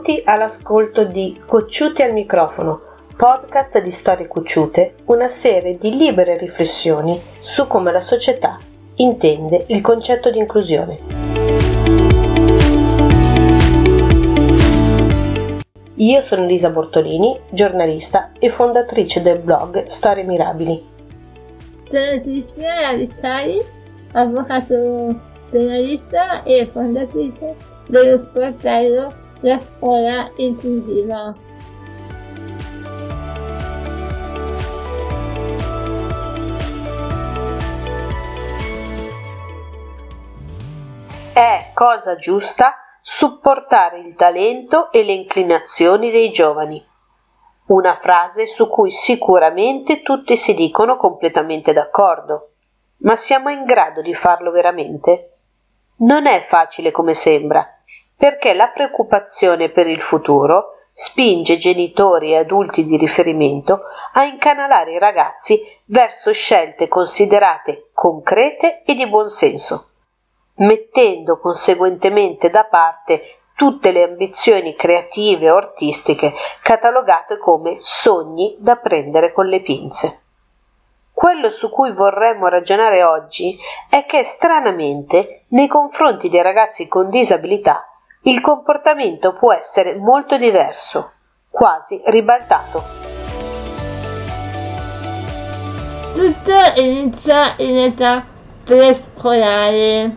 Benvenuti all'ascolto di Cocciuti al microfono, podcast di storie cocciute, una serie di libere riflessioni su come la società intende il concetto di inclusione. Io sono Elisa Bortolini, giornalista e fondatrice del blog Storie Mirabili. Sono Cristina Ravissari, avvocato penalista e fondatrice dello sportello La Scuola Inclusiva. È cosa giusta supportare il talento e le inclinazioni dei giovani. Una frase su cui sicuramente tutti si dicono completamente d'accordo. Ma siamo in grado di farlo veramente? Non è facile come sembra, perché la preoccupazione per il futuro spinge genitori e adulti di riferimento a incanalare i ragazzi verso scelte considerate concrete e di buon senso mettendo conseguentemente da parte tutte le ambizioni creative o artistiche catalogate come sogni da prendere con le pinze. Quello su cui vorremmo ragionare oggi è che stranamente nei confronti dei ragazzi con disabilità il comportamento può essere molto diverso, quasi ribaltato. Tutto inizia in età prescolare.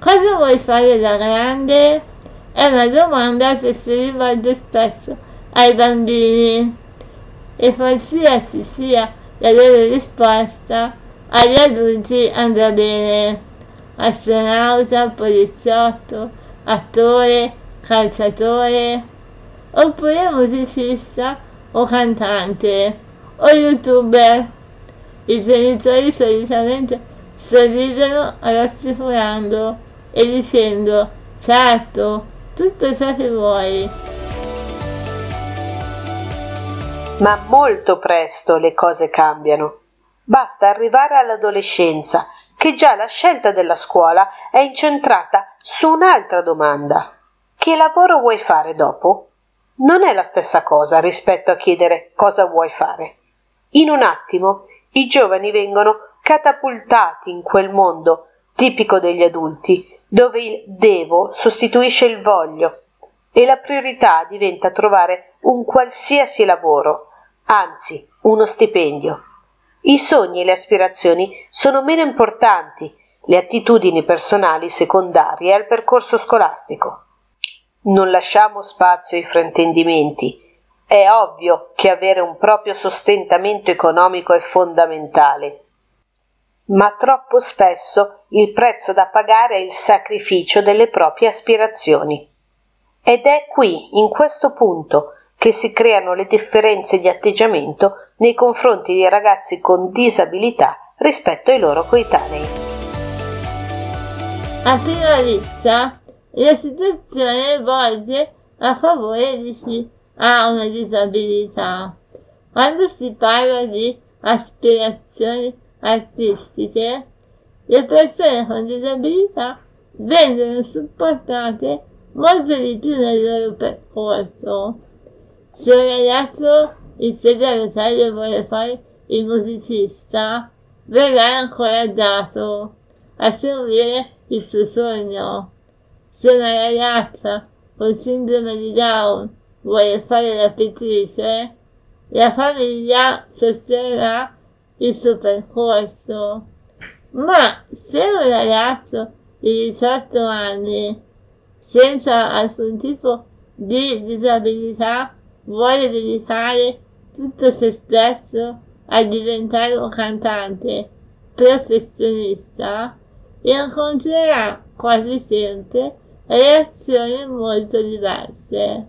Cosa vuoi fare da grande? È una domanda che si rivolge spesso ai bambini e qualsiasi sia la loro risposta, agli adulti andrà bene. Astronauta, poliziotto, attore, calciatore, oppure musicista o cantante o youtuber. I genitori solitamente sorridono rassicurando e dicendo certo, tutto ciò che vuoi. Ma molto presto le cose cambiano. Basta arrivare all'adolescenza, che già la scelta della scuola è incentrata su un'altra domanda. Che lavoro vuoi fare dopo? Non è la stessa cosa rispetto a chiedere cosa vuoi fare. In un attimo i giovani vengono catapultati in quel mondo tipico degli adulti, dove il devo sostituisce il voglio e la priorità diventa trovare un qualsiasi lavoro, anzi uno stipendio. I sogni e le aspirazioni sono meno importanti, le attitudini personali secondarie al percorso scolastico. Non lasciamo spazio ai fraintendimenti. È ovvio che avere un proprio sostentamento economico è fondamentale ma troppo spesso il prezzo da pagare è il sacrificio delle proprie aspirazioni. Ed è qui, in questo punto, che si creano le differenze di atteggiamento nei confronti dei ragazzi con disabilità rispetto ai loro coetanei. A prima vista, la situazione volge a favore di chi ha una disabilità. Quando si parla di aspirazioni artistiche, le persone con disabilità vengono supportate molto di più nel loro percorso. Se un ragazzo il segretario vuole fare il musicista, verrà incoraggiato a seguire il suo sogno. Se una ragazza con sindrome di Down vuole fare la pittrice, la famiglia sosterrà il suo percorso. Ma se un ragazzo di 18 anni, senza alcun tipo di disabilità, vuole dedicare tutto se stesso a diventare un cantante professionista, incontrerà quasi sempre reazioni molto diverse.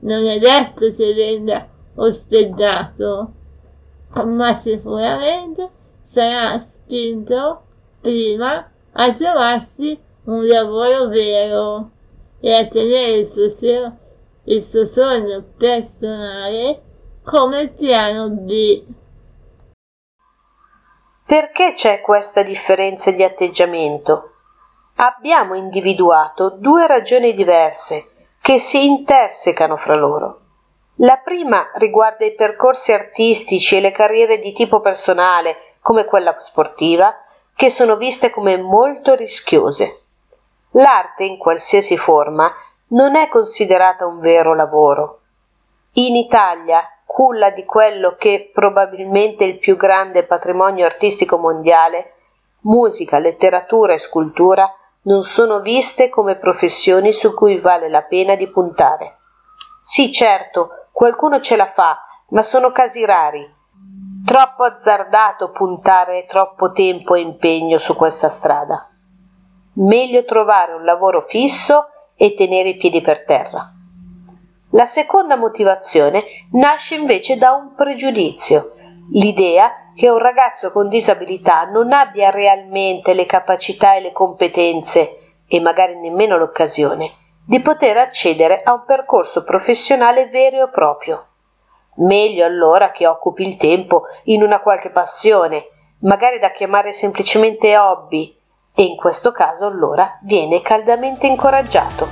Non è detto che venga osteggiato, ma sicuramente sarà spinto prima a trovarsi un lavoro vero e a tenere il suo, il suo sogno personale come piano B. Perché c'è questa differenza di atteggiamento? Abbiamo individuato due ragioni diverse che si intersecano fra loro. La prima riguarda i percorsi artistici e le carriere di tipo personale, come quella sportiva, che sono viste come molto rischiose. L'arte, in qualsiasi forma, non è considerata un vero lavoro. In Italia, culla di quello che probabilmente è il più grande patrimonio artistico mondiale, musica, letteratura e scultura non sono viste come professioni su cui vale la pena di puntare. Sì, certo, qualcuno ce la fa, ma sono casi rari. Troppo azzardato puntare troppo tempo e impegno su questa strada. Meglio trovare un lavoro fisso e tenere i piedi per terra. La seconda motivazione nasce invece da un pregiudizio, l'idea che un ragazzo con disabilità non abbia realmente le capacità e le competenze e magari nemmeno l'occasione di poter accedere a un percorso professionale vero e proprio. Meglio allora che occupi il tempo in una qualche passione, magari da chiamare semplicemente hobby, e in questo caso allora viene caldamente incoraggiato.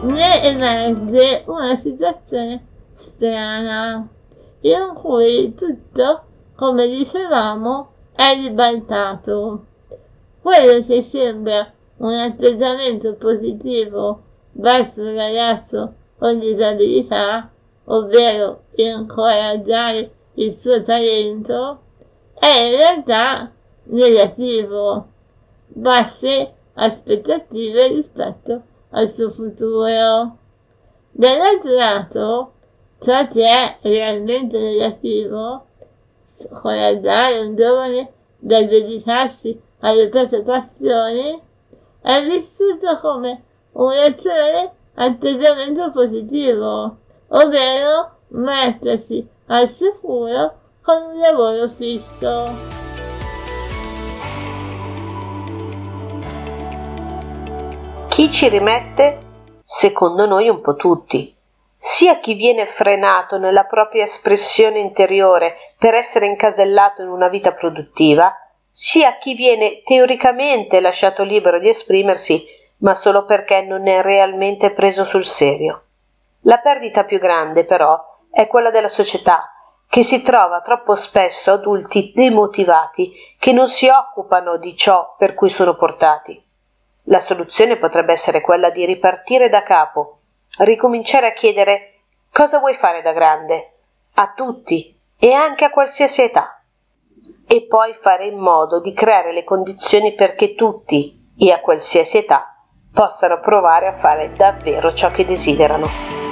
Ne emerge una situazione strana, in cui tutto, come dicevamo, è ribaltato. Quello che sembra un atteggiamento positivo verso il ragazzo con disabilità, ovvero incoraggiare il suo talento è in realtà negativo, basse aspettative rispetto al suo futuro. Dall'altro lato, ciò che è realmente negativo, scoraggiare un giovane dal dedicarsi alle proprie passioni, è vissuto come un razionale atteggiamento positivo, ovvero mettersi al sicuro con un lavoro fisso. Chi ci rimette? Secondo noi un po' tutti. Sia chi viene frenato nella propria espressione interiore per essere incasellato in una vita produttiva, sia chi viene teoricamente lasciato libero di esprimersi, ma solo perché non è realmente preso sul serio. La perdita più grande, però, è quella della società, che si trova troppo spesso adulti demotivati che non si occupano di ciò per cui sono portati. La soluzione potrebbe essere quella di ripartire da capo, ricominciare a chiedere cosa vuoi fare da grande, a tutti e anche a qualsiasi età, e poi fare in modo di creare le condizioni perché tutti e a qualsiasi età possano provare a fare davvero ciò che desiderano.